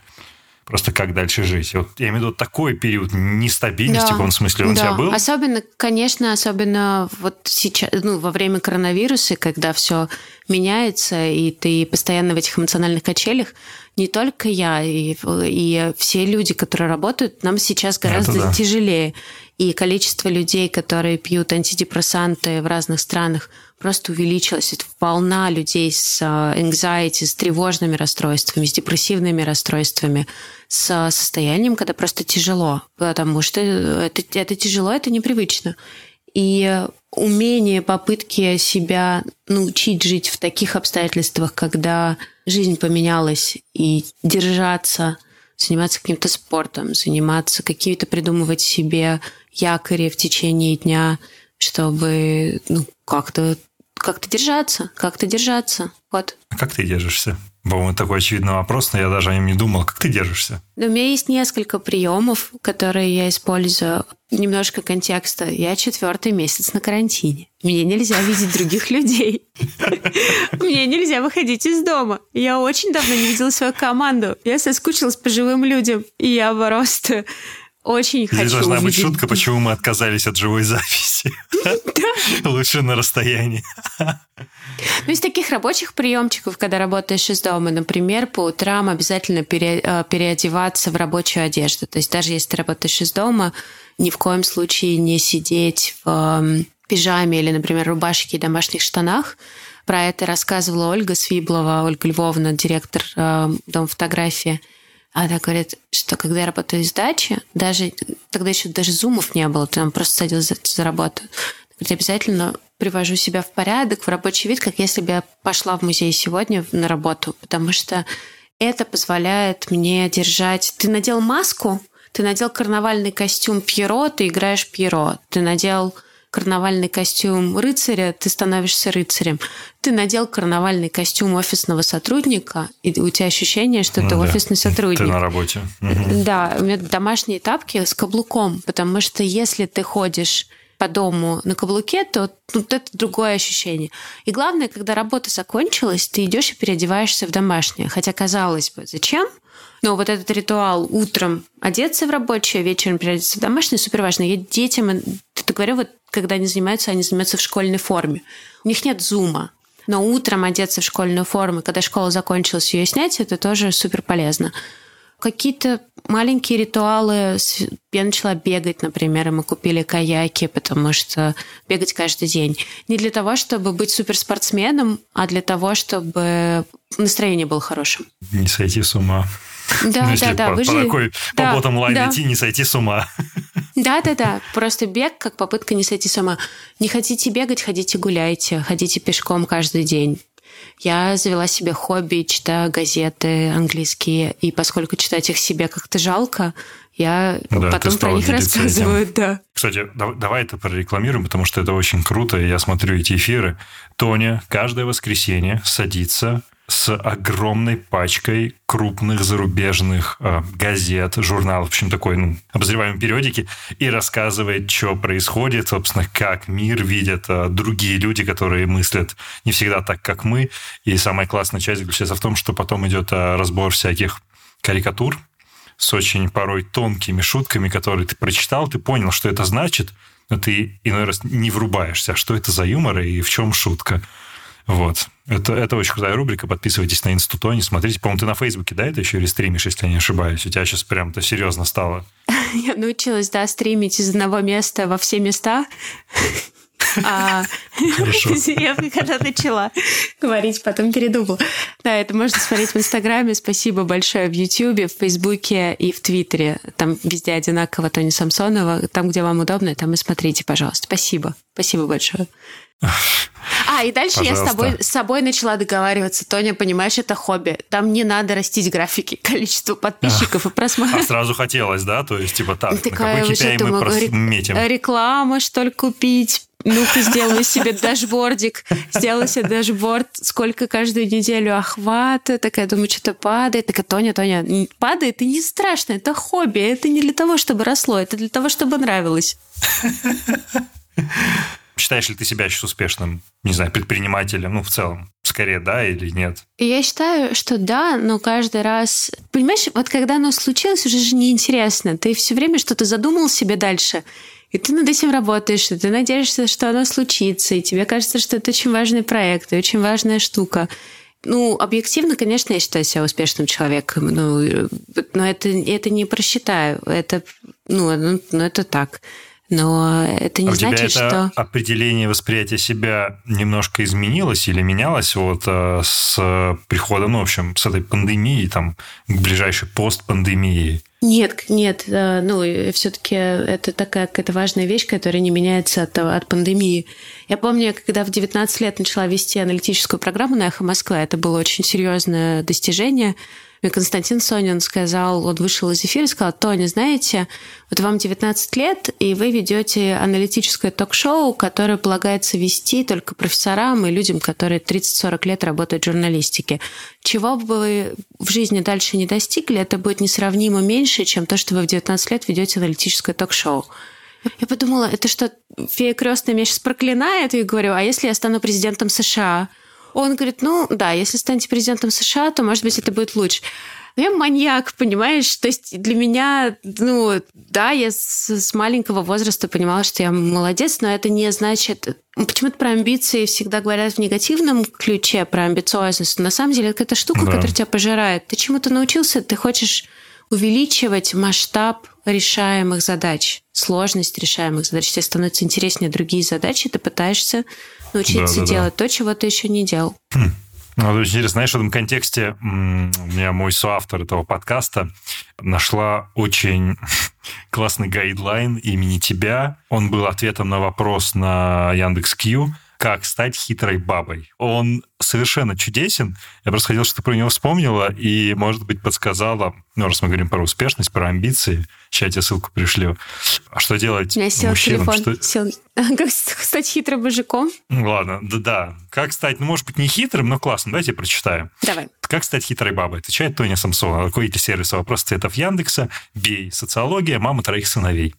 просто как дальше жить. Вот я имею в виду такой период нестабильности, Да. в каком смысле он у Да. тебя был? Особенно, конечно, особенно вот сейчас, ну, во время коронавируса, когда все меняется, и ты постоянно в этих эмоциональных качелях, не только я, и, и все люди, которые работают, нам сейчас гораздо да. тяжелее. И количество людей, которые пьют антидепрессанты в разных странах, просто увеличилось. Это волна людей с а, anxiety, с тревожными расстройствами, с депрессивными расстройствами, с состоянием, когда просто тяжело, потому что это, это тяжело, это непривычно. И умение, попытки себя научить жить в таких обстоятельствах, когда жизнь поменялась, и держаться, заниматься каким-то спортом, заниматься какие-то придумывать себе якори в течение дня, чтобы ну, как-то как-то держаться, как-то держаться. Вот. А как ты держишься? По-моему, такой очевидный вопрос, но я даже о нем не думал. Как ты держишься? У меня есть несколько приемов, которые я использую. Немножко контекста. Я четвертый месяц на карантине. Мне нельзя видеть других людей. Мне нельзя выходить из дома. Я очень давно не видела свою команду. Я соскучилась по живым людям. И я просто очень Здесь хочу должна быть шутка, почему мы отказались от живой записи. Лучше на расстоянии. Ну, из таких рабочих приемчиков, когда работаешь из дома, например, по утрам обязательно э, переодеваться в рабочую одежду. То есть даже если ты работаешь из дома, ни в коем случае не сидеть в эм, пижаме или, например, рубашке и домашних штанах. Про это рассказывала Ольга Свиблова, Ольга Львовна, директор э, Дом фотографии. Она говорит, что когда я работаю из дачи, даже тогда еще даже зумов не было, ты там просто садилась за, за работу. Говорит, обязательно привожу себя в порядок, в рабочий вид, как если бы я пошла в музей сегодня на работу, потому что это позволяет мне держать... Ты надел маску, ты надел карнавальный костюм Пьеро, ты играешь Пьеро. Ты надел карнавальный костюм рыцаря, ты становишься рыцарем. Ты надел карнавальный костюм офисного сотрудника, и у тебя ощущение, что Ну ты да. офисный сотрудник. Ты на работе. Да, у меня домашние тапки с каблуком, потому что если ты ходишь по дому на каблуке, то ну, это другое ощущение. И главное, когда работа закончилась, ты идешь и переодеваешься в домашнее. Хотя, казалось бы, зачем? Но вот этот ритуал утром одеться в рабочее, вечером переодеться в домашнее супер важно. Я детям это говорю, вот когда они занимаются, они занимаются в школьной форме. У них нет зума. Но утром одеться в школьную форму, когда школа закончилась, ее снять, это тоже супер полезно какие-то маленькие ритуалы. Я начала бегать, например, и мы купили каяки, потому что бегать каждый день. Не для того, чтобы быть суперспортсменом, а для того, чтобы настроение было хорошим. Не сойти с ума. Да, Ну, если да, да. по, Вы по же- такой, да, по ботом лайн да. идти, не сойти с ума. Да, да, да. Просто бег как попытка не сойти с ума. Не хотите бегать, ходите гуляйте, ходите пешком каждый день. Я завела себе хобби, читаю газеты английские, и поскольку читать их себе как-то жалко, я Да, потом про них делиться этим. рассказываю, да. Кстати, дав- давай это прорекламируем, потому что это очень круто, я смотрю эти эфиры. Тоня каждое воскресенье садится с огромной пачкой крупных зарубежных э, газет, журналов, в общем, такой ну, обозреваемой периодики, и рассказывает, что происходит, собственно, как мир видят э, другие люди, которые мыслят не всегда так, как мы. И самая классная часть заключается в том, что потом идет э, разбор всяких карикатур, с очень порой тонкими шутками, которые ты прочитал, ты понял, что это значит, но ты иной раз не врубаешься, а что это за юмор и в чем шутка. Вот. Это, это очень крутая рубрика. Подписывайтесь на Инстутони, смотрите. По-моему, ты на Фейсбуке, да, это еще или стримишь, если я не ошибаюсь. У тебя сейчас прям-то серьезно стало. Я научилась, да, стримить из одного места во все места. А. Я когда начала говорить, потом передумала. Да, это можно смотреть в Инстаграме. Спасибо большое в Ютьюбе, в Фейсбуке и в Твиттере. Там везде одинаково Тони Самсонова. Там, где вам удобно, там и смотрите, пожалуйста. Спасибо. Спасибо большое. А, и дальше я с Пожалуйста. тобой, с собой начала договариваться. Тоня, понимаешь, это хобби. Там не надо растить графики, количество подписчиков и А просмотров. сразу хотелось, да? То есть, типа, так, на Такая какой уже KPI мы думаю, прос- рек- метим? реклама, что ли, купить? Ну-ка, сделаю себе дашбордик, сделаю себе дашборд, сколько каждую неделю охвата. Такая, думаю, что-то падает. Такая, Тоня, Тоня, падает, и не страшно, это хобби. Это не для того, чтобы росло, это для того, чтобы нравилось. Считаешь ли ты себя сейчас успешным, не знаю, предпринимателем, ну, в целом? Скорее, да или нет? Я считаю, что да, но каждый раз... Понимаешь, вот когда оно случилось, уже же неинтересно. Ты все время что-то задумал себе дальше, и ты над этим работаешь, и ты надеешься, что оно случится, и тебе кажется, что это очень важный проект и очень важная штука. Ну, объективно, конечно, я считаю себя успешным человеком, ну, но это, это не просчитаю. Это, ну, ну, ну, это так. Но это не а значит, у тебя это что... определение восприятия себя немножко изменилось или менялось вот э, с приходом, ну, в общем, с этой пандемией, там, к ближайшей постпандемии? Нет, нет, э, ну, все-таки это такая какая-то важная вещь, которая не меняется от, от пандемии. Я помню, когда в 19 лет начала вести аналитическую программу на «Эхо Москва», это было очень серьезное достижение – мне Константин Сонин сказал, он вышел из эфира и сказал, Тоня, знаете, вот вам 19 лет, и вы ведете аналитическое ток-шоу, которое полагается вести только профессорам и людям, которые 30-40 лет работают в журналистике. Чего бы вы в жизни дальше не достигли, это будет несравнимо меньше, чем то, что вы в 19 лет ведете аналитическое ток-шоу. Я подумала, это что, фея крестная меня сейчас проклинает? И говорю, а если я стану президентом США? Он говорит, ну да, если станете президентом США, то, может быть, это будет лучше. Но я маньяк, понимаешь? То есть для меня, ну, да, я с, с маленького возраста понимала, что я молодец, но это не значит... Почему-то про амбиции всегда говорят в негативном ключе, про амбициозность. Но на самом деле это какая-то штука, да. которая тебя пожирает. Ты чему-то научился, ты хочешь увеличивать масштаб решаемых задач, сложность решаемых задач. Тебе становятся интереснее другие задачи, ты пытаешься научиться да, да, делать да. то, чего ты еще не делал. Хм. Ну, очень интересно, знаешь, в этом контексте у меня мой соавтор этого подкаста нашла очень классный гайдлайн имени тебя. Он был ответом на вопрос на Яндекс.Кью как стать хитрой бабой. Он совершенно чудесен. Я просто хотел, чтобы ты про него вспомнила и, может быть, подсказала, ну, раз мы говорим про успешность, про амбиции, сейчас я тебе ссылку пришлю. А что делать У меня сел мужчинам? Телефон. Что... Сел... Как стать хитрым мужиком? Ну, ладно, да-да. Как стать, ну, может быть, не хитрым, но классно. Давайте прочитаем. Давай. Как стать хитрой бабой? Отвечает Тоня Самсонова, руководитель сервиса вопрос цветов Яндекса, бей, социология, мама троих сыновей.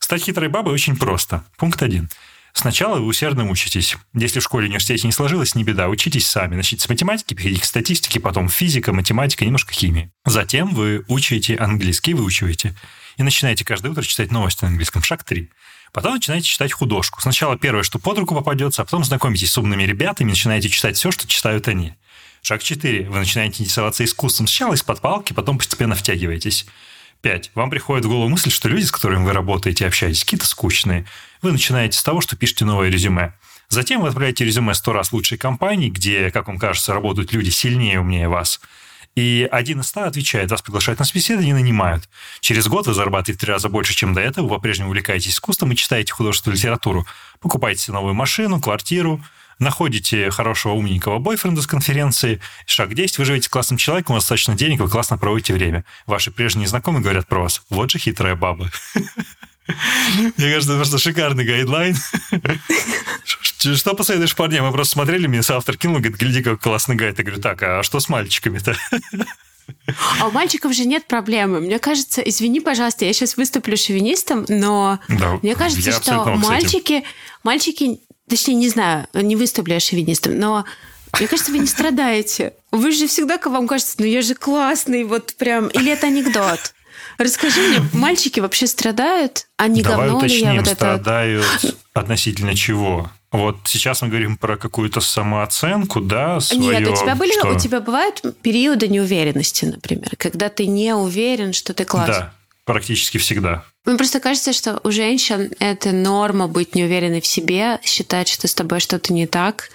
Стать хитрой бабой очень просто. Пункт один. Сначала вы усердно учитесь. Если в школе университете не сложилось, не беда, учитесь сами. Начните с математики, перейдите к статистике, потом физика, математика, немножко химии. Затем вы учите английский, выучиваете. И начинаете каждое утро читать новости на английском. Шаг 3. Потом начинаете читать художку. Сначала первое, что под руку попадется, а потом знакомитесь с умными ребятами, начинаете читать все, что читают они. Шаг 4. Вы начинаете интересоваться искусством. Сначала из-под палки, потом постепенно втягиваетесь. 5. Вам приходит в голову мысль, что люди, с которыми вы работаете общаетесь, какие-то скучные. Вы начинаете с того, что пишете новое резюме. Затем вы отправляете резюме 100 раз лучшей компании, где, как вам кажется, работают люди сильнее и умнее вас. И один из ста отвечает, вас приглашают на собеседование нанимают. Через год вы зарабатываете в три раза больше, чем до этого, вы по-прежнему увлекаетесь искусством и читаете художественную литературу. Покупаете новую машину, квартиру, находите хорошего умненького бойфренда с конференции, шаг 10, вы живете с классным человеком, у вас достаточно денег, вы классно проводите время. Ваши прежние знакомые говорят про вас, вот же хитрая баба. Мне кажется, это просто шикарный гайдлайн. Что посоветуешь парням? Мы просто смотрели, мне соавтор кинул, говорит, гляди, как классный гайд. Я говорю, так, а что с мальчиками-то? А у мальчиков же нет проблемы. Мне кажется, извини, пожалуйста, я сейчас выступлю шовинистом, но да, мне кажется, что мальчики, мальчики Точнее, не знаю, не выступлю я шовинистом, но мне кажется, вы не страдаете. Вы же всегда, как вам кажется, ну я же классный, вот прям... Или это анекдот? Расскажи мне, мальчики вообще страдают? А не Давай говно уточним, ли я вот страдают это... относительно чего? Вот сейчас мы говорим про какую-то самооценку, да, свое, Нет, у тебя были, что... у тебя бывают периоды неуверенности, например, когда ты не уверен, что ты классный. Да, практически всегда. Мне просто кажется, что у женщин это норма быть неуверенной в себе, считать, что с тобой что-то не так,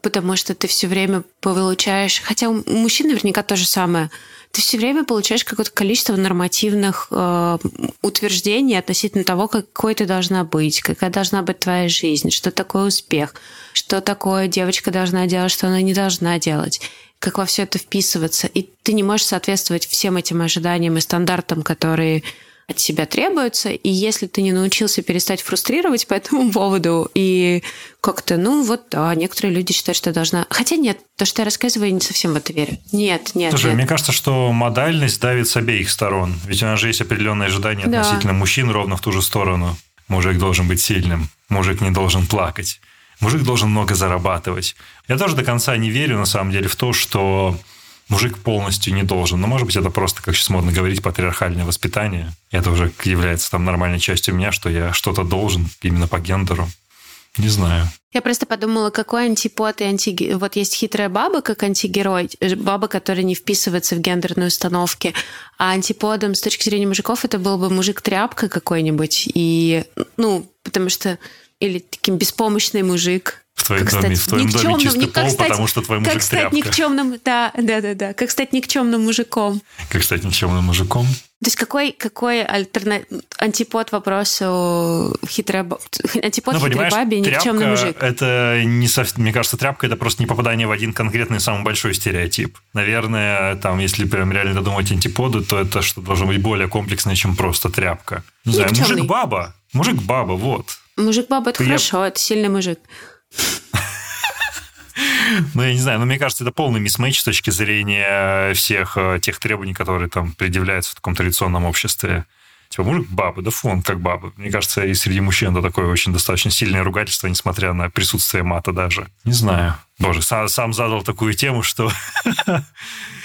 потому что ты все время получаешь, хотя у мужчин наверняка то же самое, ты все время получаешь какое-то количество нормативных э, утверждений относительно того, какой ты должна быть, какая должна быть твоя жизнь, что такое успех, что такое девочка должна делать, что она не должна делать как во все это вписываться. И ты не можешь соответствовать всем этим ожиданиям и стандартам, которые от себя требуется, и если ты не научился перестать фрустрировать по этому поводу, и как-то, ну вот, да, некоторые люди считают, что должна... Хотя нет, то, что я рассказываю, я не совсем в это верю. Нет, нет. Слушай, нет. мне кажется, что модальность давит с обеих сторон. Ведь у нас же есть определенные ожидания да. относительно мужчин ровно в ту же сторону. Мужик должен быть сильным, мужик не должен плакать, мужик должен много зарабатывать. Я тоже до конца не верю, на самом деле, в то, что мужик полностью не должен. Но, может быть, это просто, как сейчас модно говорить, патриархальное воспитание. Это уже является там нормальной частью меня, что я что-то должен именно по гендеру. Не знаю. Я просто подумала, какой антипод и анти... Вот есть хитрая баба как антигерой, баба, которая не вписывается в гендерные установки, а антиподом с точки зрения мужиков это был бы мужик-тряпка какой-нибудь, и, ну, потому что... Или таким беспомощный мужик, твоем как доме, стать в твоем доме чистый пол, стать, потому что твой мужик Как стать тряпка. никчемным, да, да, да, да. Как стать никчемным мужиком. Как стать никчемным мужиком. То есть какой, какой альтерна... антипод вопросу хитрая антипод ну, хитрой бабе никчемный мужик? Это не совсем, мне кажется, тряпка это просто не попадание в один конкретный самый большой стереотип. Наверное, там, если прям реально додумать антиподы, то это что должно быть более комплексное, чем просто тряпка. Не знаю, мужик-баба. Мужик-баба, вот. Мужик-баба это Я... хорошо, это сильный мужик. Ну, я не знаю, но мне кажется, это полный мисс с точки зрения всех э, тех требований, которые там предъявляются в таком традиционном обществе. Типа, мужик баба, да фон как баба. Мне кажется, и среди мужчин это такое очень достаточно сильное ругательство, несмотря на присутствие мата даже. Не знаю. Боже, сам, сам задал такую тему, что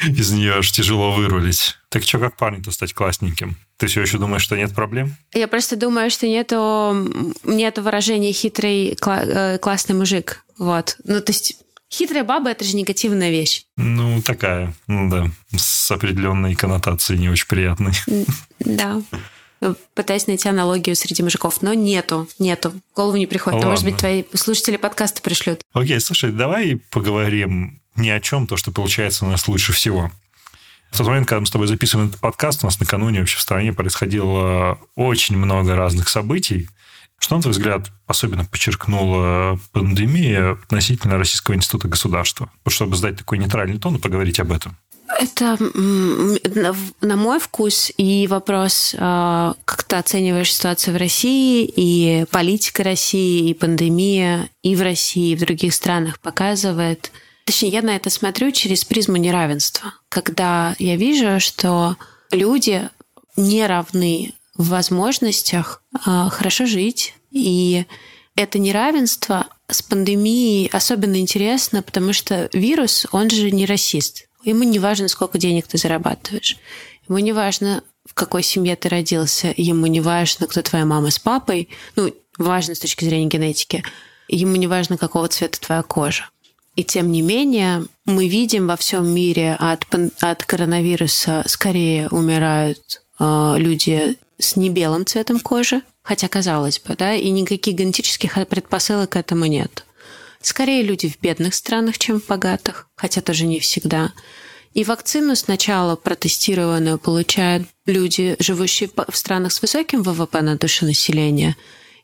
из нее аж тяжело вырулить. Так что, как парню-то стать классненьким? Ты все еще думаешь, что нет проблем? Я просто думаю, что нету, нету выражения хитрый э, классный мужик. Вот. Ну, то есть Хитрая баба – это же негативная вещь. Ну, такая, ну да, с определенной коннотацией не очень приятной. Да. Пытаюсь найти аналогию среди мужиков, но нету, нету. В голову не приходит. А может быть, твои слушатели подкаста пришлют. Окей, слушай, давай поговорим не о чем, то, что получается у нас лучше всего. В тот момент, когда мы с тобой записываем этот подкаст, у нас накануне вообще в стране происходило очень много разных событий. Что, на твой взгляд, особенно подчеркнула пандемия относительно Российского института государства? Вот чтобы сдать такой нейтральный тон и поговорить об этом. Это, на мой вкус, и вопрос, а, как ты оцениваешь ситуацию в России, и политика России, и пандемия и в России, и в других странах показывает... Точнее, я на это смотрю через призму неравенства. Когда я вижу, что люди не равны в возможностях а, хорошо жить, и это неравенство с пандемией особенно интересно, потому что вирус, он же не расист. Ему не важно, сколько денег ты зарабатываешь. Ему не важно, в какой семье ты родился. Ему не важно, кто твоя мама с папой. Ну, важно с точки зрения генетики. Ему не важно, какого цвета твоя кожа. И тем не менее, мы видим во всем мире от, от коронавируса скорее умирают э, люди с небелым цветом кожи, хотя казалось бы, да, и никаких генетических предпосылок к этому нет. Скорее люди в бедных странах, чем в богатых, хотя тоже не всегда. И вакцину сначала протестированную получают люди, живущие в странах с высоким ВВП на душу населения,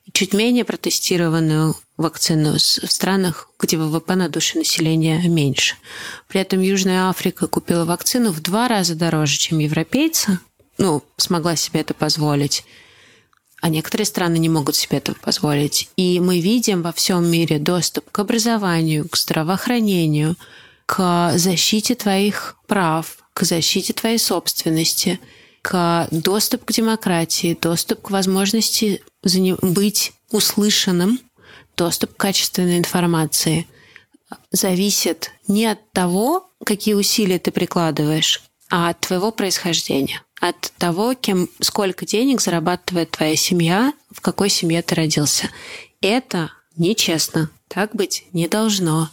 и чуть менее протестированную вакцину в странах, где ВВП на душу населения меньше. При этом Южная Африка купила вакцину в два раза дороже, чем европейцы, ну, смогла себе это позволить а некоторые страны не могут себе этого позволить. И мы видим во всем мире доступ к образованию, к здравоохранению, к защите твоих прав, к защите твоей собственности, к доступ к демократии, доступ к возможности быть услышанным, доступ к качественной информации зависит не от того, какие усилия ты прикладываешь, а от твоего происхождения от того, кем, сколько денег зарабатывает твоя семья, в какой семье ты родился. Это нечестно. Так быть не должно.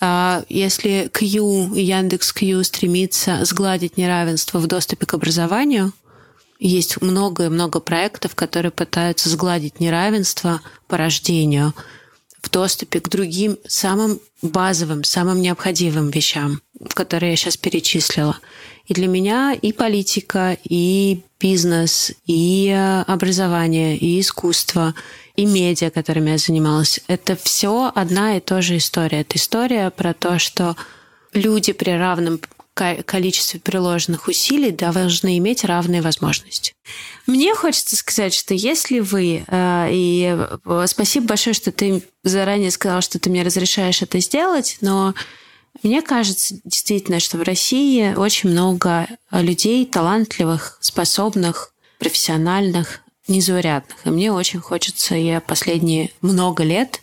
А если Q и Яндекс Q стремится сгладить неравенство в доступе к образованию, есть много и много проектов, которые пытаются сгладить неравенство по рождению в доступе к другим самым базовым, самым необходимым вещам, которые я сейчас перечислила. И для меня и политика, и бизнес, и э, образование, и искусство, и медиа, которыми я занималась, это все одна и та же история. Это история про то, что люди при равном количестве приложенных усилий должны иметь равные возможности. Мне хочется сказать, что если вы, э, и э, спасибо большое, что ты заранее сказал, что ты мне разрешаешь это сделать, но мне кажется действительно, что в России очень много людей талантливых, способных, профессиональных, незаурядных. И мне очень хочется, я последние много лет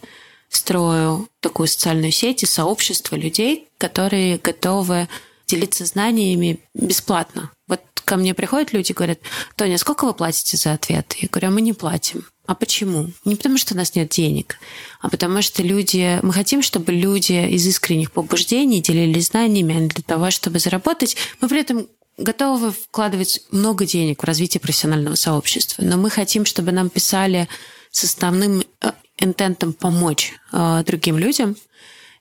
строю такую социальную сеть и сообщество людей, которые готовы делиться знаниями бесплатно. Вот ко мне приходят люди и говорят, Тоня, сколько вы платите за ответ? Я говорю, а мы не платим. А почему? Не потому, что у нас нет денег, а потому что люди... Мы хотим, чтобы люди из искренних побуждений делились знаниями, а для того, чтобы заработать. Мы при этом готовы вкладывать много денег в развитие профессионального сообщества, но мы хотим, чтобы нам писали с основным э, интентом помочь э, другим людям.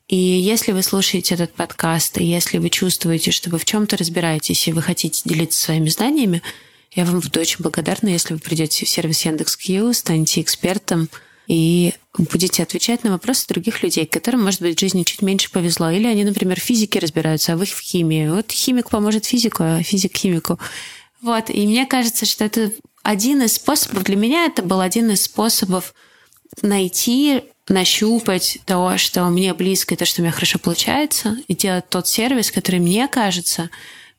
И если вы слушаете этот подкаст, и если вы чувствуете, что вы в чем-то разбираетесь, и вы хотите делиться своими знаниями, я вам буду очень благодарна, если вы придете в сервис Яндекс.Кью, станете экспертом и будете отвечать на вопросы других людей, которым, может быть, в жизни чуть меньше повезло. Или они, например, в физике разбираются, а вы в химии. Вот химик поможет физику, а физик химику. Вот. И мне кажется, что это один из способов, для меня это был один из способов найти, нащупать то, что мне близко, и то, что у меня хорошо получается, и делать тот сервис, который, мне кажется,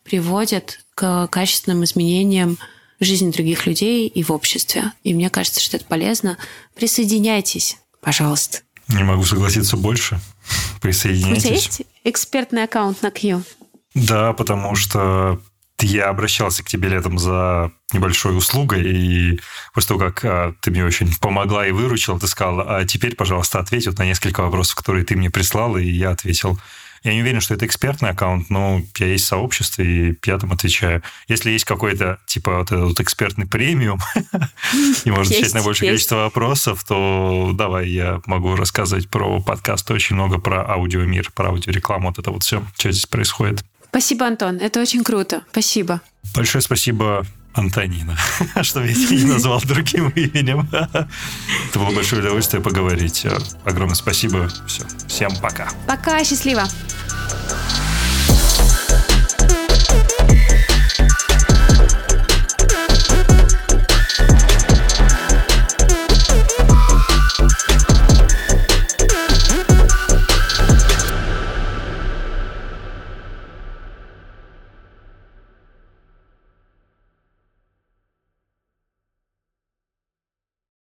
приводит к качественным изменениям в жизни других людей и в обществе. И мне кажется, что это полезно. Присоединяйтесь, пожалуйста. Не могу согласиться больше. Присоединяйтесь. У тебя есть экспертный аккаунт на Q? Да, потому что я обращался к тебе летом за небольшой услугой, и после того, как а, ты мне очень помогла и выручила, ты сказала, а теперь, пожалуйста, ответь вот на несколько вопросов, которые ты мне прислал, и я ответил. Я не уверен, что это экспертный аккаунт, но я есть в сообществе, и я там отвечаю. Если есть какой-то, типа, вот этот вот экспертный премиум, и можно отвечать на большее количество вопросов, то давай я могу рассказывать про подкаст очень много про аудиомир, про аудиорекламу, вот это вот все, что здесь происходит. Спасибо, Антон. Это очень круто. Спасибо. Большое спасибо Антонина, что я тебя не назвал другим именем. Это было большое удовольствие поговорить. Огромное спасибо. Все. Всем пока. Пока. Счастливо.